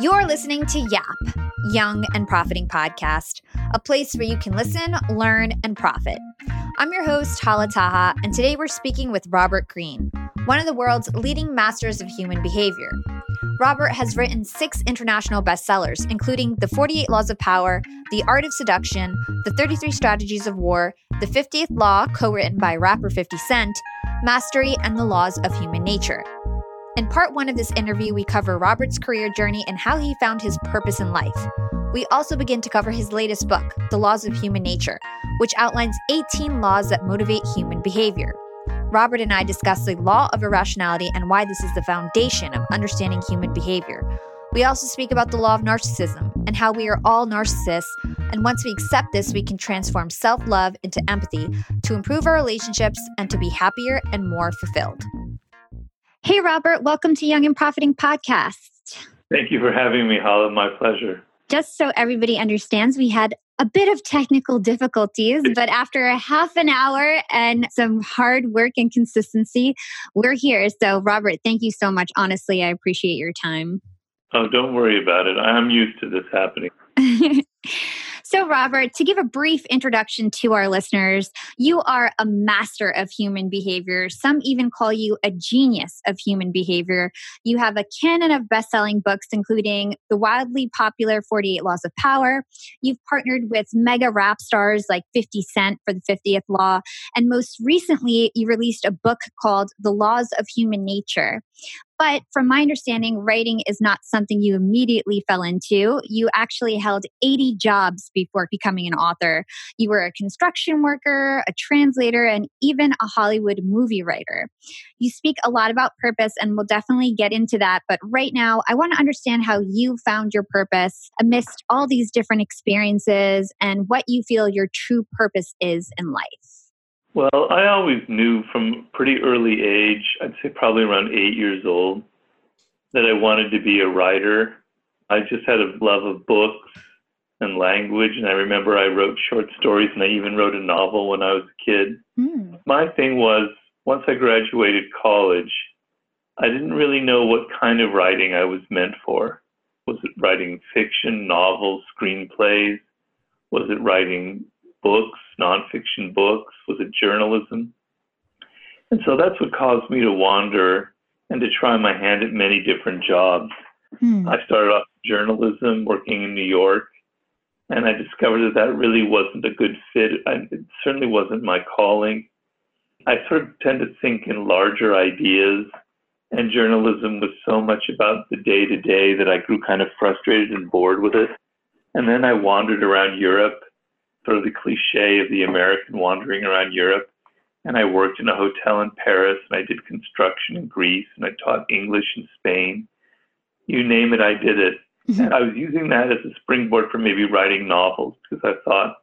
You're listening to YAP, Young and Profiting Podcast, a place where you can listen, learn, and profit. I'm your host, Hala Taha, and today we're speaking with Robert Greene, one of the world's leading masters of human behavior. Robert has written six international bestsellers, including The 48 Laws of Power, The Art of Seduction, The 33 Strategies of War, The 50th Law, co written by rapper 50 Cent, Mastery, and The Laws of Human Nature. In part one of this interview, we cover Robert's career journey and how he found his purpose in life. We also begin to cover his latest book, The Laws of Human Nature, which outlines 18 laws that motivate human behavior. Robert and I discuss the law of irrationality and why this is the foundation of understanding human behavior. We also speak about the law of narcissism and how we are all narcissists, and once we accept this, we can transform self love into empathy to improve our relationships and to be happier and more fulfilled. Hey, Robert, welcome to Young and Profiting Podcast. Thank you for having me, Hala. My pleasure. Just so everybody understands, we had a bit of technical difficulties, but after a half an hour and some hard work and consistency, we're here. So, Robert, thank you so much. Honestly, I appreciate your time. Oh, don't worry about it. I'm used to this happening. So, Robert, to give a brief introduction to our listeners, you are a master of human behavior. Some even call you a genius of human behavior. You have a canon of best selling books, including the wildly popular 48 Laws of Power. You've partnered with mega rap stars like 50 Cent for the 50th Law. And most recently, you released a book called The Laws of Human Nature. But from my understanding, writing is not something you immediately fell into. You actually held 80 jobs before becoming an author. You were a construction worker, a translator, and even a Hollywood movie writer. You speak a lot about purpose, and we'll definitely get into that. But right now, I want to understand how you found your purpose amidst all these different experiences and what you feel your true purpose is in life. Well, I always knew from pretty early age, I'd say probably around eight years old, that I wanted to be a writer. I just had a love of books and language, and I remember I wrote short stories and I even wrote a novel when I was a kid. Mm. My thing was, once I graduated college, I didn't really know what kind of writing I was meant for. Was it writing fiction, novels, screenplays? Was it writing books, nonfiction books? Was it journalism? And so that's what caused me to wander and to try my hand at many different jobs. Hmm. I started off journalism, working in New York, and I discovered that that really wasn't a good fit. I, it certainly wasn't my calling. I sort of tend to think in larger ideas, and journalism was so much about the day to day that I grew kind of frustrated and bored with it. And then I wandered around Europe sort of the cliche of the American wandering around Europe. And I worked in a hotel in Paris, and I did construction in Greece, and I taught English in Spain. You name it, I did it. Mm-hmm. And I was using that as a springboard for maybe writing novels because I thought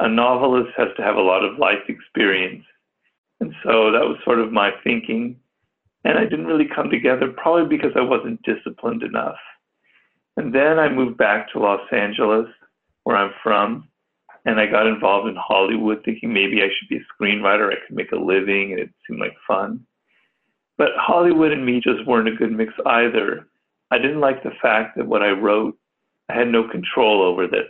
a novelist has to have a lot of life experience. And so that was sort of my thinking. And I didn't really come together, probably because I wasn't disciplined enough. And then I moved back to Los Angeles, where I'm from, and I got involved in Hollywood thinking maybe I should be a screenwriter. I could make a living and it seemed like fun. But Hollywood and me just weren't a good mix either. I didn't like the fact that what I wrote, I had no control over that.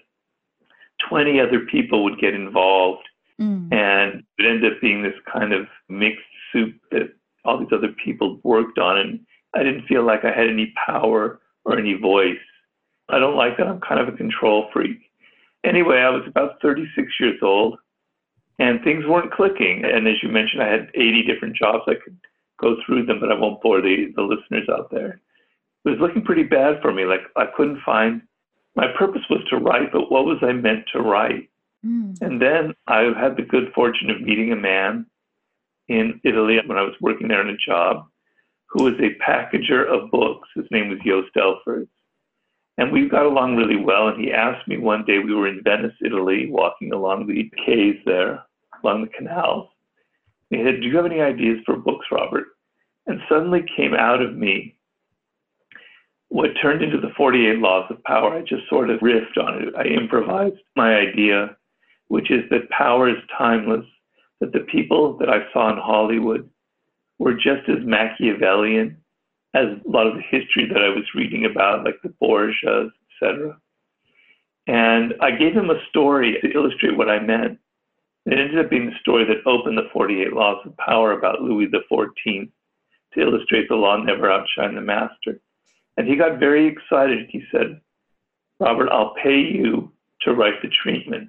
20 other people would get involved mm. and it ended up being this kind of mixed soup that all these other people worked on. And I didn't feel like I had any power or any voice. I don't like that. I'm kind of a control freak. Anyway, I was about 36 years old and things weren't clicking. And as you mentioned, I had 80 different jobs. I could go through them, but I won't bore the, the listeners out there. It was looking pretty bad for me. Like I couldn't find my purpose was to write, but what was I meant to write? Mm. And then I had the good fortune of meeting a man in Italy when I was working there in a job who was a packager of books. His name was Joost Elfers. And we got along really well. And he asked me one day, we were in Venice, Italy, walking along the quays there, along the canals. He said, Do you have any ideas for books, Robert? And suddenly came out of me what turned into the 48 Laws of Power. I just sort of riffed on it. I improvised my idea, which is that power is timeless, that the people that I saw in Hollywood were just as Machiavellian as a lot of the history that I was reading about, like the Borgias, etc. And I gave him a story to illustrate what I meant. It ended up being the story that opened the 48 Laws of Power about Louis XIV to illustrate the law never outshine the master. And he got very excited. He said, Robert, I'll pay you to write the treatment,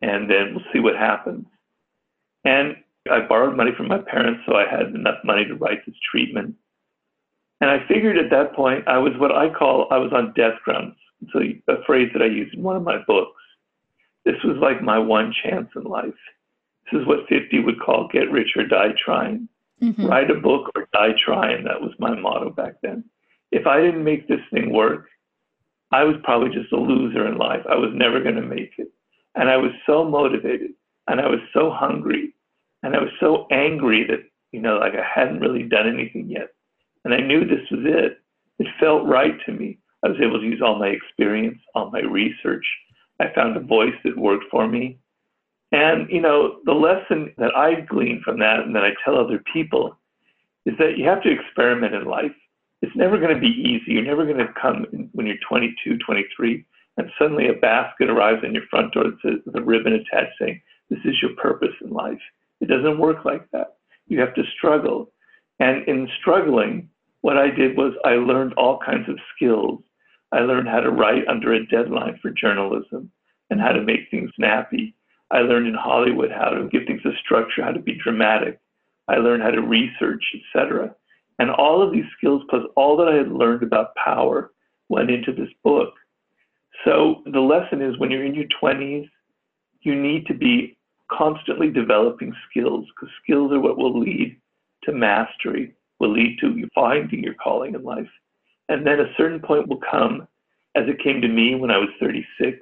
and then we'll see what happens. And I borrowed money from my parents, so I had enough money to write this treatment. And I figured at that point I was what I call I was on death grounds. So a phrase that I use in one of my books. This was like my one chance in life. This is what 50 would call get rich or die trying. Mm-hmm. Write a book or die trying. That was my motto back then. If I didn't make this thing work, I was probably just a loser in life. I was never going to make it. And I was so motivated and I was so hungry and I was so angry that, you know, like I hadn't really done anything yet. And I knew this was it. It felt right to me. I was able to use all my experience, all my research. I found a voice that worked for me. And, you know, the lesson that I gleaned from that and that I tell other people is that you have to experiment in life. It's never going to be easy. You're never going to come when you're 22, 23, and suddenly a basket arrives on your front door with a ribbon attached saying, This is your purpose in life. It doesn't work like that. You have to struggle. And in struggling, what I did was I learned all kinds of skills. I learned how to write under a deadline for journalism and how to make things snappy. I learned in Hollywood how to give things a structure, how to be dramatic. I learned how to research, etc. And all of these skills, plus all that I had learned about power, went into this book. So the lesson is when you're in your 20s, you need to be constantly developing skills because skills are what will lead to mastery, will lead to you finding your calling in life. And then a certain point will come, as it came to me when I was 36,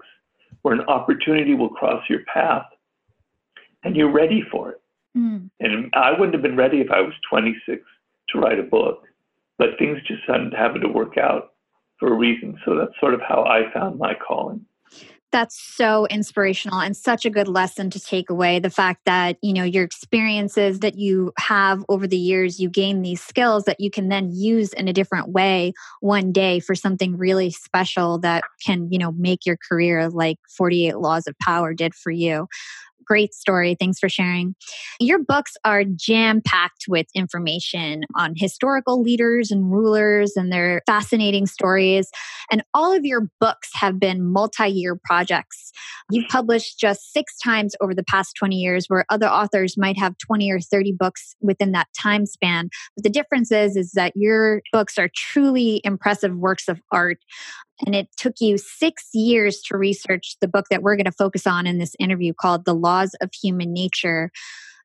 where an opportunity will cross your path and you're ready for it. Mm. And I wouldn't have been ready if I was 26 to write a book, but things just happened to work out for a reason. So that's sort of how I found my calling that's so inspirational and such a good lesson to take away the fact that you know your experiences that you have over the years you gain these skills that you can then use in a different way one day for something really special that can you know make your career like 48 laws of power did for you great story. Thanks for sharing. Your books are jam packed with information on historical leaders and rulers and their fascinating stories. And all of your books have been multi year projects. You've published just six times over the past 20 years, where other authors might have 20 or 30 books within that time span. But the difference is, is that your books are truly impressive works of art and it took you six years to research the book that we're going to focus on in this interview called The Laws of Human Nature.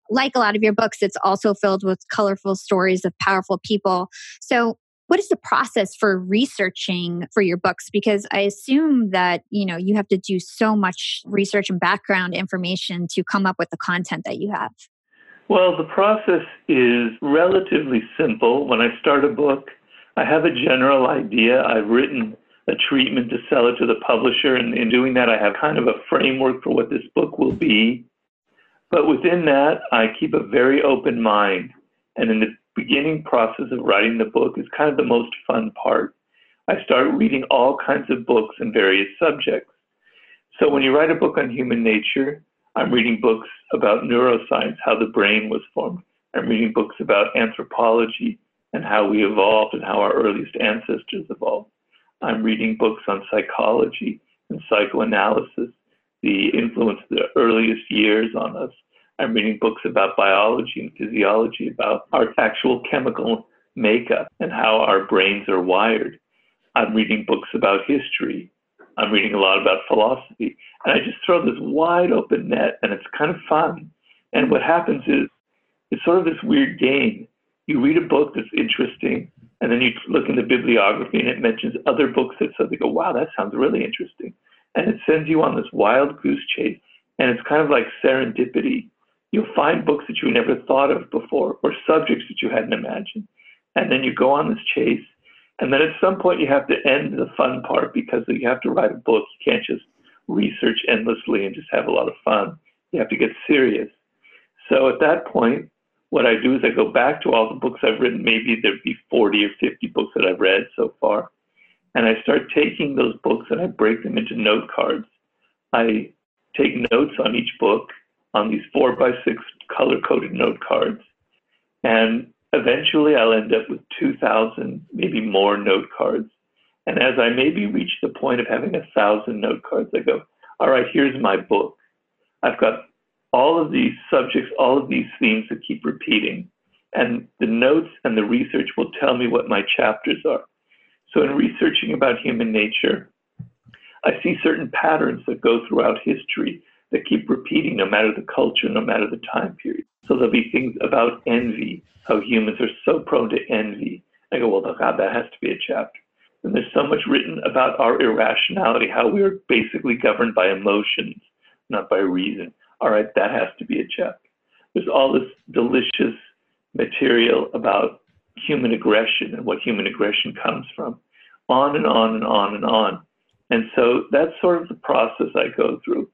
Like a lot of your books, it's also filled with colorful stories of powerful people. So, what is the process for researching for your books because i assume that you know you have to do so much research and background information to come up with the content that you have well the process is relatively simple when i start a book i have a general idea i've written a treatment to sell it to the publisher. And in doing that, I have kind of a framework for what this book will be. But within that, I keep a very open mind. And in the beginning process of writing the book is kind of the most fun part. I start reading all kinds of books in various subjects. So when you write a book on human nature, I'm reading books about neuroscience, how the brain was formed. I'm reading books about anthropology and how we evolved and how our earliest ancestors evolved. I'm reading books on psychology and psychoanalysis, the influence of the earliest years on us. I'm reading books about biology and physiology, about our actual chemical makeup and how our brains are wired. I'm reading books about history. I'm reading a lot about philosophy. And I just throw this wide open net, and it's kind of fun. And what happens is it's sort of this weird game. You read a book that's interesting, and then you look in the bibliography and it mentions other books that says, go, wow, that sounds really interesting. And it sends you on this wild goose chase. And it's kind of like serendipity. You'll find books that you never thought of before or subjects that you hadn't imagined. And then you go on this chase. And then at some point you have to end the fun part because you have to write a book. You can't just research endlessly and just have a lot of fun. You have to get serious. So at that point, what I do is I go back to all the books I've written. Maybe there'd be 40 or 50 books that I've read so far. And I start taking those books and I break them into note cards. I take notes on each book on these four by six color coded note cards. And eventually I'll end up with 2,000, maybe more note cards. And as I maybe reach the point of having a thousand note cards, I go, all right, here's my book. I've got all of these subjects, all of these themes that keep repeating. And the notes and the research will tell me what my chapters are. So in researching about human nature, I see certain patterns that go throughout history that keep repeating no matter the culture, no matter the time period. So there'll be things about envy, how humans are so prone to envy. I go, well, that has to be a chapter. And there's so much written about our irrationality, how we are basically governed by emotions, not by reason. All right, that has to be a check. There's all this delicious material about human aggression and what human aggression comes from, on and on and on and on. And so that's sort of the process I go through.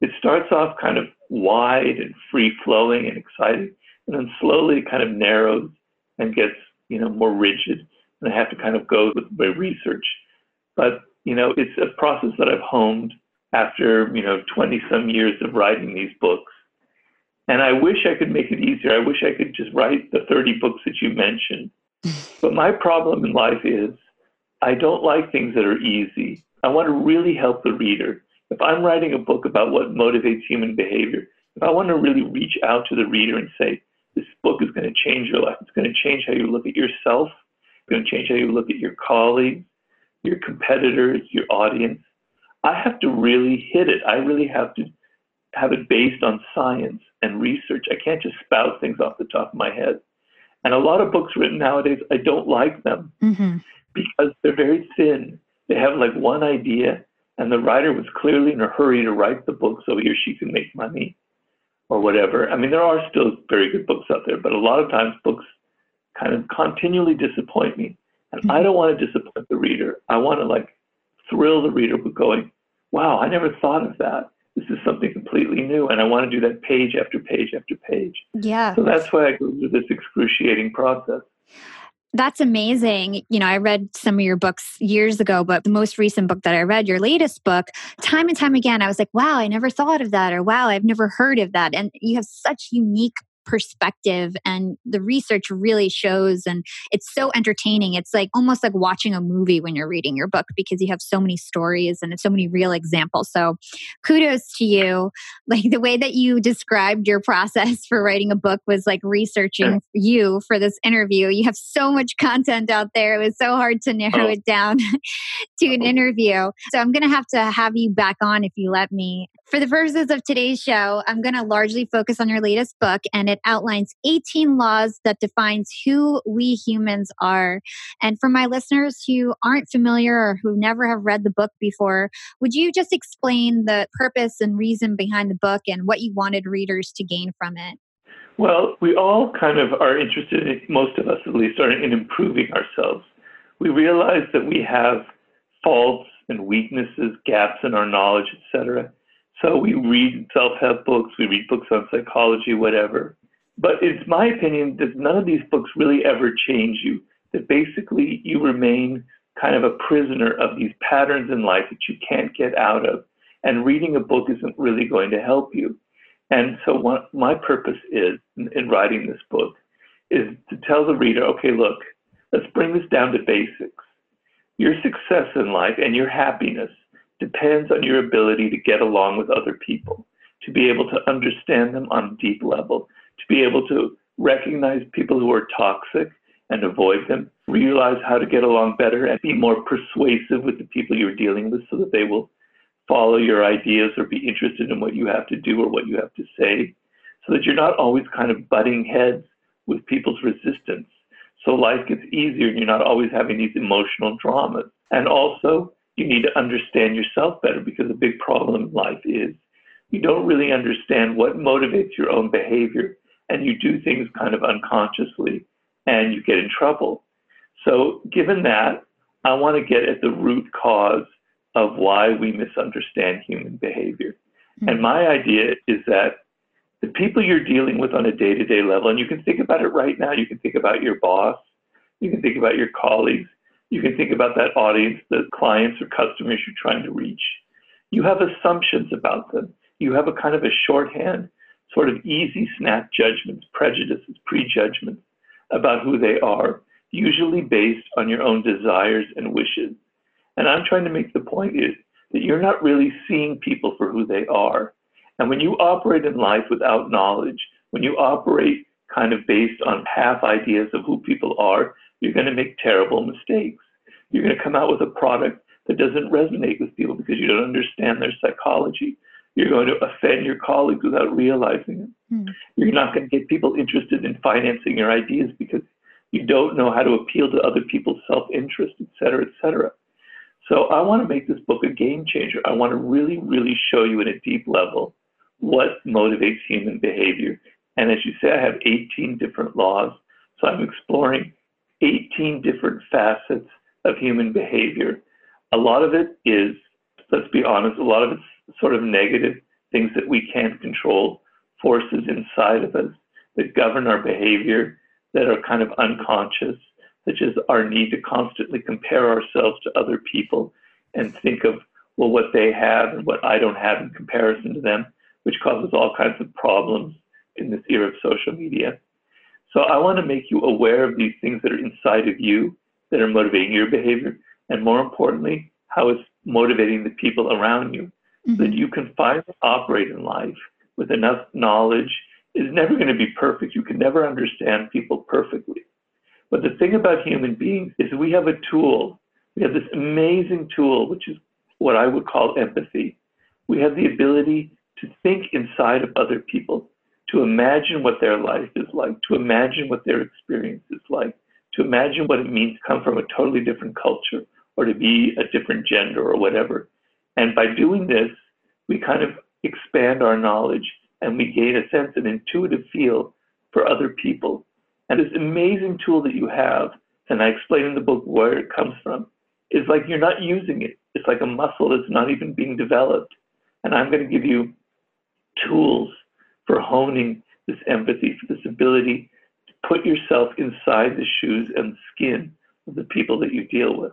It starts off kind of wide and free flowing and exciting, and then slowly it kind of narrows and gets, you know, more rigid and I have to kind of go with my research. But you know, it's a process that I've honed after you know 20 some years of writing these books. And I wish I could make it easier. I wish I could just write the 30 books that you mentioned. but my problem in life is I don't like things that are easy. I want to really help the reader. If I'm writing a book about what motivates human behavior, if I want to really reach out to the reader and say, this book is going to change your life, it's going to change how you look at yourself, it's going to change how you look at your colleagues, your competitors, your audience. I have to really hit it. I really have to have it based on science and research. I can't just spout things off the top of my head. And a lot of books written nowadays, I don't like them mm-hmm. because they're very thin. They have like one idea, and the writer was clearly in a hurry to write the book so he or she can make money or whatever. I mean, there are still very good books out there, but a lot of times books kind of continually disappoint me. And mm-hmm. I don't want to disappoint the reader. I want to like thrill the reader with going, wow, I never thought of that. This is something completely new. And I want to do that page after page after page. Yeah. So that's why I go through this excruciating process. That's amazing. You know, I read some of your books years ago, but the most recent book that I read, your latest book, time and time again, I was like, wow, I never thought of that, or wow, I've never heard of that. And you have such unique perspective and the research really shows and it's so entertaining. It's like almost like watching a movie when you're reading your book because you have so many stories and so many real examples. So kudos to you. Like the way that you described your process for writing a book was like researching you for this interview. You have so much content out there. It was so hard to narrow oh. it down to an oh. interview. So i'm going to have to have you back on if you let me. For the purposes of today's show, I'm going to largely focus on your latest book, and it outlines 18 laws that defines who we humans are. And for my listeners who aren't familiar or who never have read the book before, would you just explain the purpose and reason behind the book and what you wanted readers to gain from it? Well, we all kind of are interested, in, most of us at least, are in improving ourselves. We realize that we have faults and weaknesses, gaps in our knowledge, etc so we read self-help books, we read books on psychology, whatever. But it's my opinion that none of these books really ever change you. That basically you remain kind of a prisoner of these patterns in life that you can't get out of. And reading a book isn't really going to help you. And so what my purpose is in, in writing this book is to tell the reader, okay, look, let's bring this down to basics. Your success in life and your happiness depends on your ability to get along with other people, to be able to understand them on a deep level, to be able to recognize people who are toxic and avoid them, realize how to get along better and be more persuasive with the people you're dealing with so that they will follow your ideas or be interested in what you have to do or what you have to say, so that you're not always kind of butting heads with people's resistance. So life gets easier and you're not always having these emotional dramas. And also, you need to understand yourself better because a big problem in life is you don't really understand what motivates your own behavior and you do things kind of unconsciously and you get in trouble. So, given that, I want to get at the root cause of why we misunderstand human behavior. Mm-hmm. And my idea is that the people you're dealing with on a day to day level, and you can think about it right now. You can think about your boss, you can think about your colleagues, you can think about that audience, the clients or customers you're trying to reach. You have assumptions about them. You have a kind of a shorthand, sort of easy snap judgments, prejudices, prejudgments about who they are, usually based on your own desires and wishes. And I'm trying to make the point is that you're not really seeing people for who they are. And when you operate in life without knowledge, when you operate kind of based on half ideas of who people are, you're going to make terrible mistakes. You're going to come out with a product that doesn't resonate with people because you don't understand their psychology. You're going to offend your colleagues without realizing it. Mm. You're not going to get people interested in financing your ideas because you don't know how to appeal to other people's self-interest, et cetera, et cetera. So I want to make this book a game changer. I want to really, really show you at a deep level what motivates human behavior. And as you say, I have 18 different laws. So I'm exploring 18 different facets of human behavior. A lot of it is, let's be honest, a lot of it's sort of negative things that we can't control, forces inside of us that govern our behavior that are kind of unconscious, such as our need to constantly compare ourselves to other people and think of, well, what they have and what I don't have in comparison to them, which causes all kinds of problems in this era of social media. So I want to make you aware of these things that are inside of you that are motivating your behavior, and more importantly, how it's motivating the people around you, mm-hmm. that you can finally operate in life with enough knowledge. Is never going to be perfect. You can never understand people perfectly. But the thing about human beings is we have a tool. We have this amazing tool, which is what I would call empathy. We have the ability to think inside of other people, to imagine what their life is like, to imagine what their experience is like, to imagine what it means to come from a totally different culture or to be a different gender or whatever. And by doing this, we kind of expand our knowledge and we gain a sense, an intuitive feel for other people. And this amazing tool that you have, and I explain in the book where it comes from, is like you're not using it. It's like a muscle that's not even being developed. And I'm going to give you tools for honing this empathy, for this ability to put yourself inside the shoes and skin of the people that you deal with.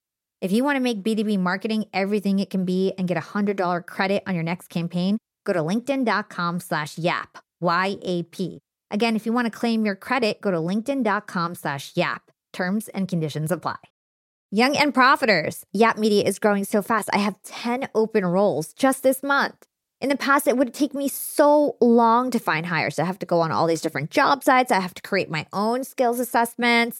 If you want to make B2B marketing everything it can be and get a $100 credit on your next campaign, go to linkedin.com slash yap, Y-A-P. Again, if you want to claim your credit, go to linkedin.com slash yap. Terms and conditions apply. Young and profiters, Yap Media is growing so fast. I have 10 open roles just this month. In the past, it would take me so long to find hires. I have to go on all these different job sites. I have to create my own skills assessments.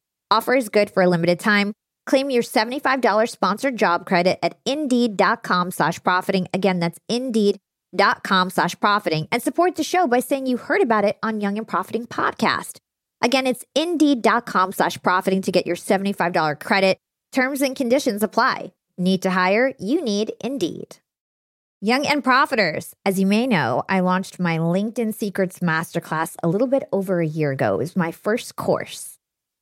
Offer is good for a limited time. Claim your $75 sponsored job credit at indeed.com slash profiting. Again, that's indeed.com slash profiting and support the show by saying you heard about it on Young and Profiting podcast. Again, it's indeed.com slash profiting to get your $75 credit. Terms and conditions apply. Need to hire? You need Indeed. Young and Profiters, as you may know, I launched my LinkedIn Secrets Masterclass a little bit over a year ago. It was my first course.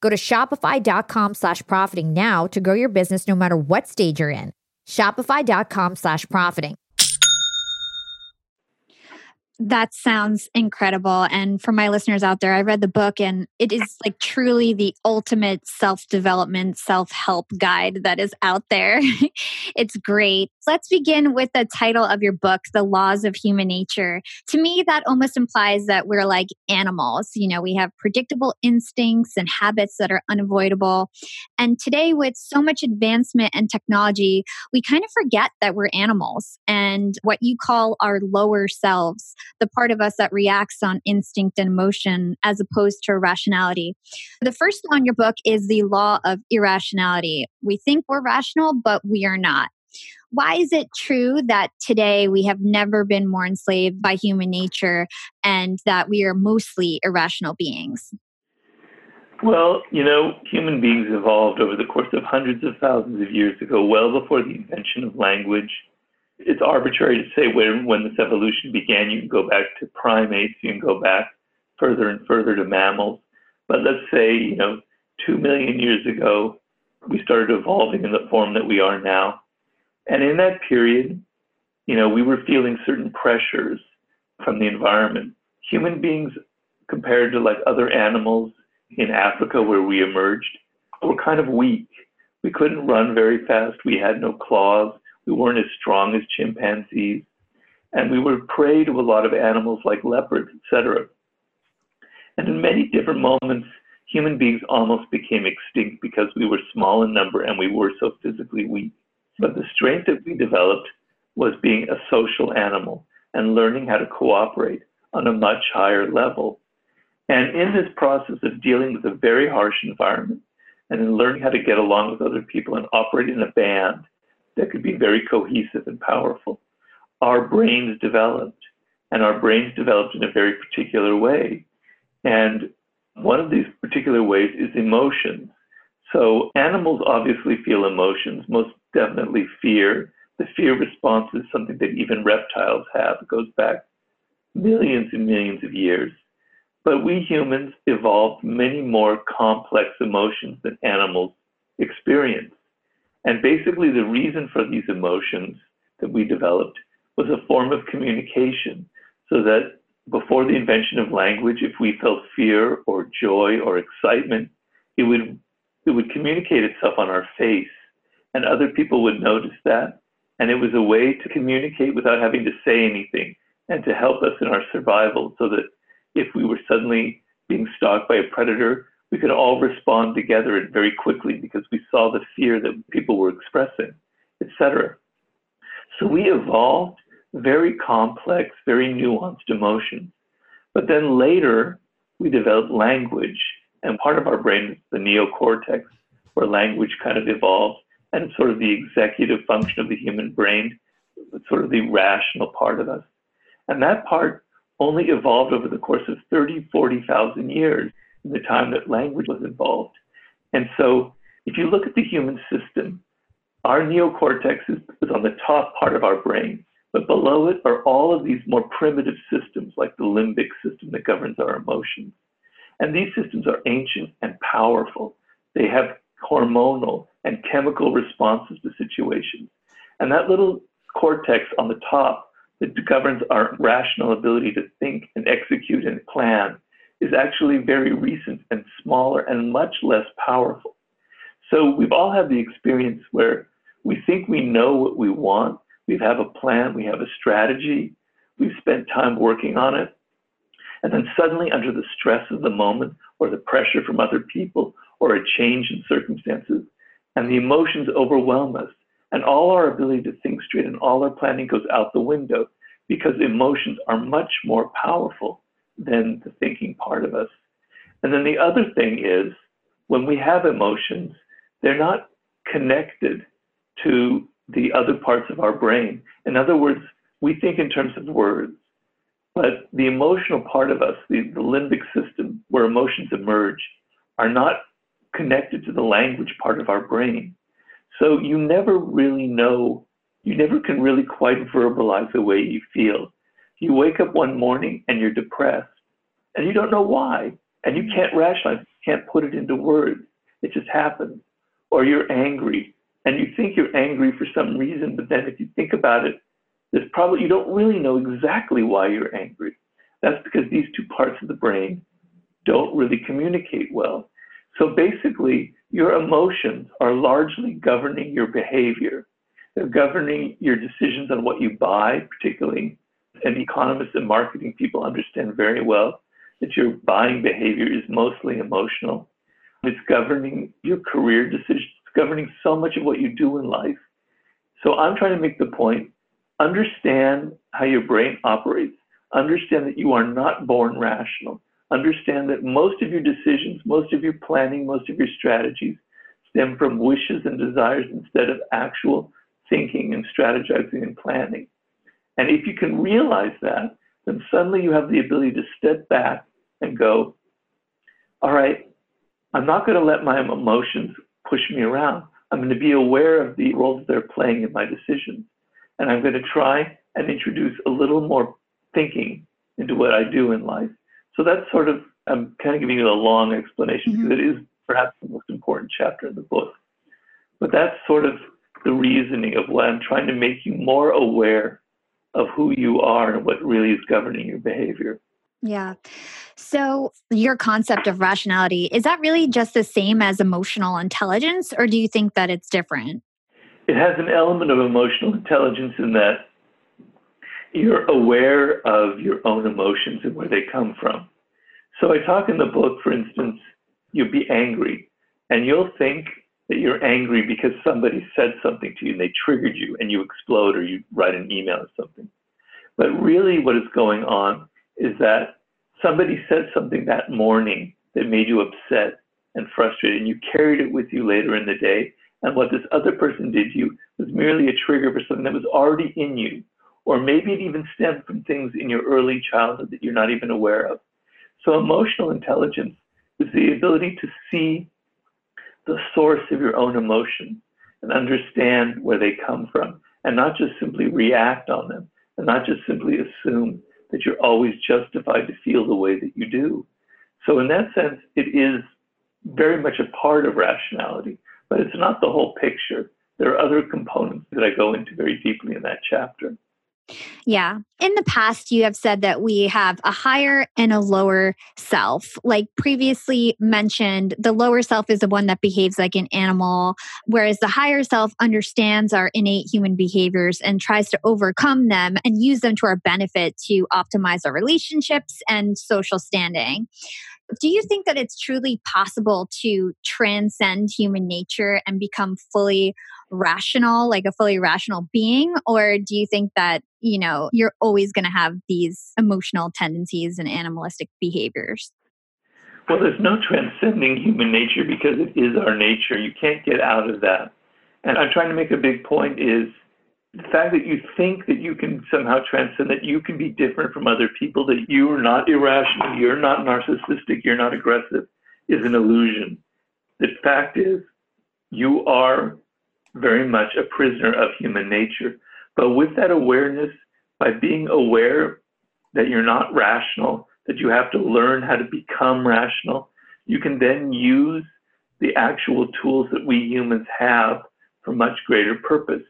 Go to shopify.com slash profiting now to grow your business no matter what stage you're in. Shopify.com slash profiting. That sounds incredible. And for my listeners out there, I read the book and it is like truly the ultimate self development, self help guide that is out there. it's great. Let's begin with the title of your book, The Laws of Human Nature. To me, that almost implies that we're like animals. You know, we have predictable instincts and habits that are unavoidable. And today, with so much advancement and technology, we kind of forget that we're animals and what you call our lower selves the part of us that reacts on instinct and emotion as opposed to rationality. The first law in your book is the law of irrationality. We think we're rational, but we are not. Why is it true that today we have never been more enslaved by human nature and that we are mostly irrational beings? Well, you know, human beings evolved over the course of hundreds of thousands of years ago, well before the invention of language it's arbitrary to say when, when this evolution began. You can go back to primates, you can go back further and further to mammals. But let's say, you know, two million years ago, we started evolving in the form that we are now. And in that period, you know, we were feeling certain pressures from the environment. Human beings, compared to like other animals in Africa where we emerged, were kind of weak. We couldn't run very fast. We had no claws. We weren't as strong as chimpanzees. And we were prey to a lot of animals like leopards, etc. And in many different moments, human beings almost became extinct because we were small in number and we were so physically weak. But the strength that we developed was being a social animal and learning how to cooperate on a much higher level. And in this process of dealing with a very harsh environment and in learning how to get along with other people and operate in a band that could be very cohesive and powerful, our brains developed. And our brains developed in a very particular way. And one of these particular ways is emotions. So animals obviously feel emotions, most definitely fear. The fear response is something that even reptiles have. It goes back millions and millions of years. But we humans evolved many more complex emotions than animals experience. And basically, the reason for these emotions that we developed was a form of communication so that before the invention of language, if we felt fear or joy or excitement, it would it would communicate itself on our face, and other people would notice that, and it was a way to communicate without having to say anything, and to help us in our survival, so that if we were suddenly being stalked by a predator, we could all respond together and very quickly because we saw the fear that people were expressing, etc. So we evolved very complex, very nuanced emotions. But then later, we developed language, and part of our brain is the neocortex, where language kind of evolved, and sort of the executive function of the human brain, sort of the rational part of us. And that part only evolved over the course of 30, 40,000 years the time that language was involved. And so if you look at the human system, our neocortex is, is on the top part of our brain. But below it are all of these more primitive systems, like the limbic system that governs our emotions. And these systems are ancient and powerful. They have hormonal and chemical responses to situations. And that little cortex on the top that governs our rational ability to think and execute and plan is actually very recent and smaller and much less powerful. So we've all had the experience where we think we know what we want, we have a plan, we have a strategy, we've spent time working on it. And then suddenly, under the stress of the moment, or the pressure from other people, or a change in circumstances, and the emotions overwhelm us, and all our ability to think straight and all our planning goes out the window because emotions are much more powerful than the thinking part of us. And then the other thing is when we have emotions, they're not connected to the other parts of our brain. In other words, we think in terms of words, but the emotional part of us, the, the limbic system where emotions emerge, are not connected to the language part of our brain. So you never really know, you never can really quite verbalize the way you feel. You wake up one morning and you're depressed and you don't know why and you can't rationalize, can't put it into words. It just happens. Or you're angry and you think you're angry for some reason, but then if you think about it, there's probably you don't really know exactly why you're angry. That's because these two parts of the brain don't really communicate well. So basically, your emotions are largely governing your behavior. They're governing your decisions on what you buy, particularly. And economists and marketing people understand very well that your buying behavior is mostly emotional. It's governing your career decisions it's governing so much of what you do in life. So I'm trying to make the point understand how your brain operates, understand that you are not born rational, understand that most of your decisions, most of your planning, most of your strategies stem from wishes and desires instead of actual thinking and strategizing and planning. And if you can realize that, then suddenly you have the ability to step back and go, all right, I'm not going to let my emotions push me around. I'm going to be aware of the roles they're playing in my decisions. And I'm going to try and introduce a little more thinking into what I do in life. So that's sort of, I'm kind of giving you a long explanation mm-hmm. because it is perhaps the most important chapter in the book. But that's sort of the reasoning of why I'm trying to make you more aware of who you are and what really is governing your behavior. Yeah. So, your concept of rationality, is that really just the same as emotional intelligence, or do you think that it's different? It has an element of emotional intelligence in that you're aware of your own emotions and where they come from. So, I talk in the book, for instance, you'll be angry and you'll think that you're angry because somebody said something to you and they triggered you and you explode or you write an email or something. But really, what is going on is that somebody said something that morning that made you upset and frustrated, and you carried it with you later in the day. And what this other person did to you was merely a trigger for something that was already in you. Or maybe it even stemmed from things in your early childhood that you're not even aware of. So, emotional intelligence is the ability to see the source of your own emotion and understand where they come from and not just simply react on them and not just simply assume that you're always justified to feel the way that you do. So, in that sense, it is very much a part of rationality, but it's not the whole picture. There are other components that I go into very deeply in that chapter. Yeah. In the past, you have said that we have a higher and a lower self. Like previously mentioned, the lower self is the one that behaves like an animal, whereas the higher self understands our innate human behaviors and tries to overcome them and use them to our benefit to optimize our relationships and social standing. Do you think that it's truly possible to transcend human nature and become fully rational, like a fully rational being? Or do you think that, you know, you're always going to have these emotional tendencies and animalistic behaviors? Well, there's no transcending human nature because it is our nature. You can't get out of that. And I'm trying to make a big point is the fact that you think that you can somehow transcend, that you can be different from other people, that you're not irrational, you're not narcissistic, you're not aggressive, is an illusion. The fact is, you are very much a prisoner of human nature. But with that awareness, by being aware that you're not rational, that you have to learn how to become rational, you can then use the actual tools that we humans have for much greater purpose.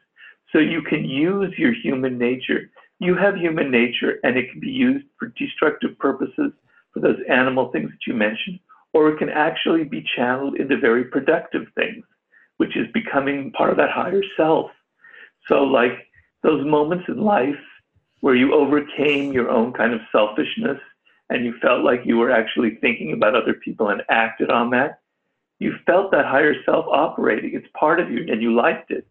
So you can use your human nature. You have human nature, and it can be used for destructive purposes for those animal things that you mentioned, or it can actually be channeled into very productive things which is becoming part of that higher self. So, like those moments in life where you overcame your own kind of selfishness and you felt like you were actually thinking about other people and acted on that, you felt that higher self operating. It's part of you and you liked it.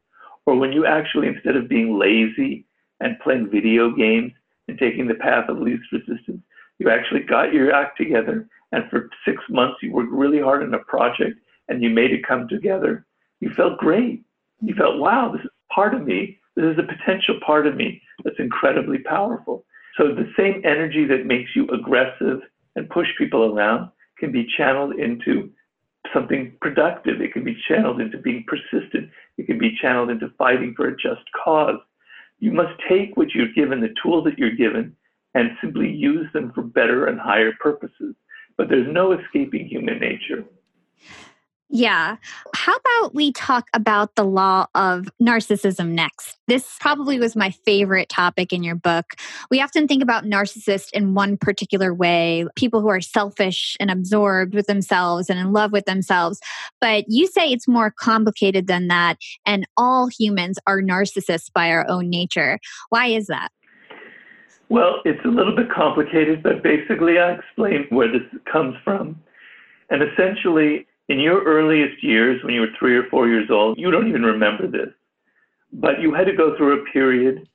Or when you actually, instead of being lazy and playing video games and taking the path of least resistance, you actually got your act together and for six months you worked really hard on a project and you made it come together you felt great. You felt, wow, this is part of me. This is a potential part of me that's incredibly powerful. So the same energy that makes you aggressive and push people around can be channeled into something productive. It can be channeled into being persistent. It can be channeled into fighting for a just cause. You must take what you're given, the tools that you're given, and simply use them for better and higher purposes. But there's no escaping human nature. Yeah. How about we talk about the law of narcissism next? This probably was my favorite topic in your book. We often think about narcissists in one particular way, people who are selfish and absorbed with themselves and in love with themselves. But you say it's more complicated than that, and all humans are narcissists by our own nature. Why is that? Well, it's a little bit complicated, but basically, I explain where this comes from. And essentially, in your earliest years, when you were three or four years old, you don't even remember this, but you had to go through a period,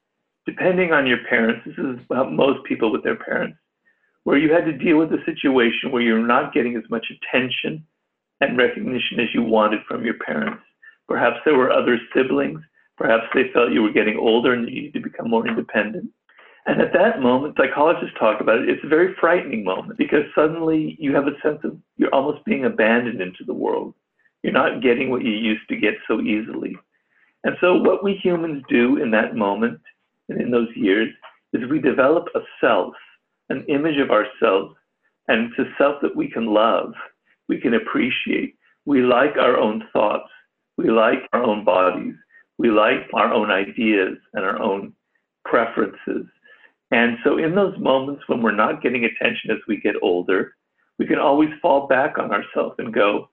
depending on your parents, this is about most people with their parents, where you had to deal with a situation where you're not getting as much attention and recognition as you wanted from your parents. Perhaps there were other siblings. Perhaps they felt you were getting older and you needed to become more independent. And at that moment, psychologists talk about it, it's a very frightening moment because suddenly you have a sense of you're almost being abandoned into the world. You're not getting what you used to get so easily. And so, what we humans do in that moment and in those years is we develop a self, an image of ourselves, and it's a self that we can love, we can appreciate. We like our own thoughts, we like our own bodies, we like our own ideas and our own preferences. And so, in those moments when we're not getting attention as we get older, we can always fall back on ourselves and go,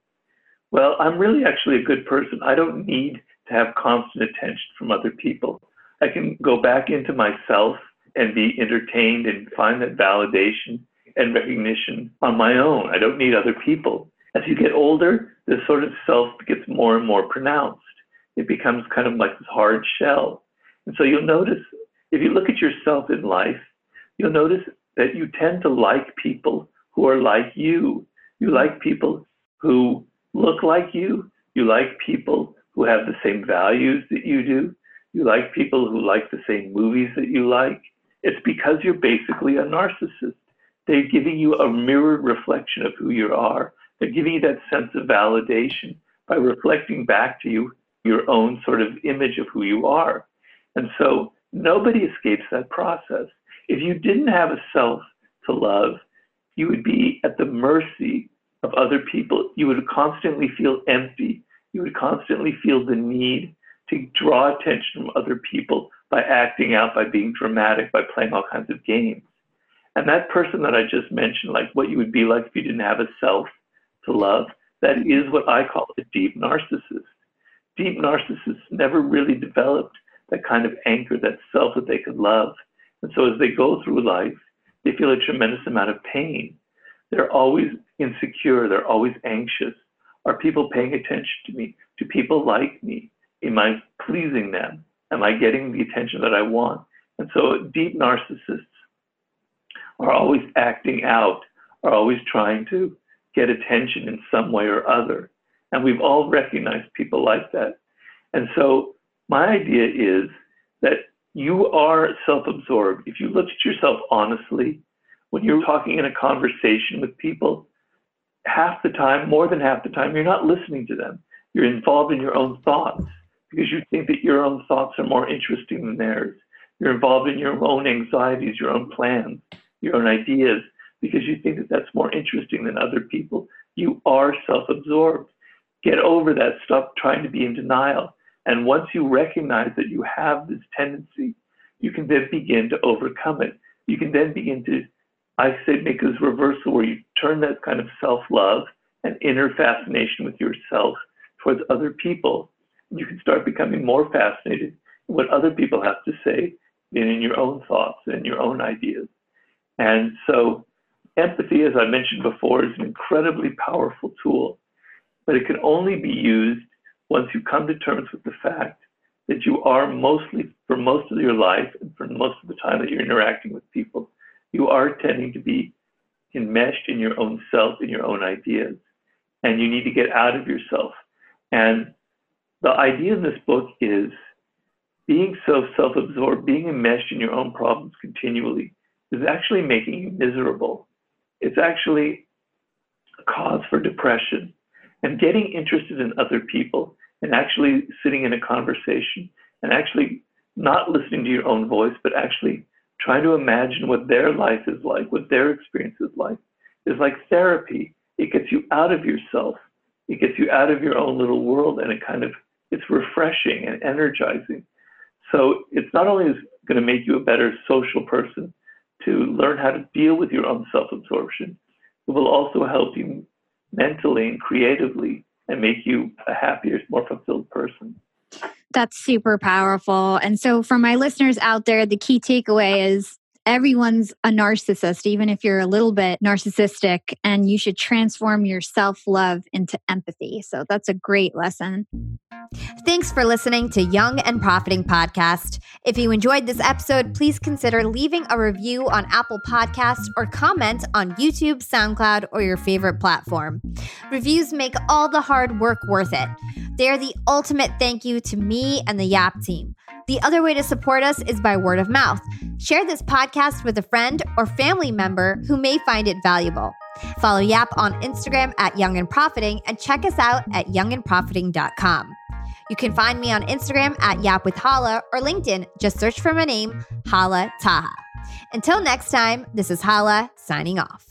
Well, I'm really actually a good person. I don't need to have constant attention from other people. I can go back into myself and be entertained and find that validation and recognition on my own. I don't need other people. As you get older, this sort of self gets more and more pronounced. It becomes kind of like this hard shell. And so you'll notice, if you look at yourself in life, you'll notice that you tend to like people who are like you. You like people who look like you. You like people who have the same values that you do. You like people who like the same movies that you like. It's because you're basically a narcissist. They're giving you a mirrored reflection of who you are. They're giving you that sense of validation by reflecting back to you your own sort of image of who you are. And so nobody escapes that process. If you didn't have a self to love, you would be at the mercy of other people. You would constantly feel empty. You would constantly feel the need to draw attention from other people by acting out, by being dramatic, by playing all kinds of games. And that person that I just mentioned, like what you would be like if you didn't have a self to love, that is what I call a deep narcissist. Deep narcissists never really developed that kind of anchor, that self that they could love. And so as they go through life, they feel a tremendous amount of pain. They're always insecure, they're always anxious. Are people paying attention to me? Do people like me? Am I pleasing them? Am I getting the attention that I want? And so deep narcissists are always acting out, are always trying to get attention in some way or other. And we've all recognized people like that. And so my idea is that you are self absorbed. If you look at yourself honestly, when you're talking in a conversation with people, half the time, more than half the time, you're not listening to them. You're involved in your own thoughts because you think that your own thoughts are more interesting than theirs. You're involved in your own anxieties, your own plans, your own ideas because you think that that's more interesting than other people. You are self absorbed. Get over that. Stop trying to be in denial. And once you recognize that you have this tendency, you can then begin to overcome it. You can then begin to, I say, make this reversal where you turn that kind of self love and inner fascination with yourself towards other people. You can start becoming more fascinated in what other people have to say than in your own thoughts and your own ideas. And so, empathy, as I mentioned before, is an incredibly powerful tool, but it can only be used once you come to terms with the fact that you are mostly, for most of your life and for most of the time that you're interacting with people, you are tending to be enmeshed in your own self, in your own ideas, and you need to get out of yourself. And the idea in this book is being so self absorbed, being enmeshed in your own problems continually is actually making you miserable. It's actually a cause for depression. And getting interested in other people and actually sitting in a conversation and actually not listening to your own voice, but actually trying to imagine what their life is like, what their experience is like, is like therapy. It gets you out of yourself. It gets you out of your own little world and it kind of it's refreshing and energizing. So it's not only going to make you a better social person to learn how to deal with your own self-absorption, it will also help you mentally and creatively and make you a happier, more fulfilled person. That's super powerful. And so, for my listeners out there, the key takeaway is everyone's a narcissist, even if you're a little bit narcissistic, and you should transform your self love into empathy. So, that's a great lesson. Thanks for listening to Young and Profiting Podcast. If you enjoyed this episode, please consider leaving a review on Apple Podcasts or comment on YouTube, SoundCloud, or your favorite platform. Reviews make all the hard work worth it. They are the ultimate thank you to me and the Yap team. The other way to support us is by word of mouth. Share this podcast with a friend or family member who may find it valuable. Follow Yap on Instagram at Young and Profiting and check us out at youngandprofiting.com. You can find me on Instagram at Yap with Hala or LinkedIn. Just search for my name, Hala Taha. Until next time, this is Hala signing off.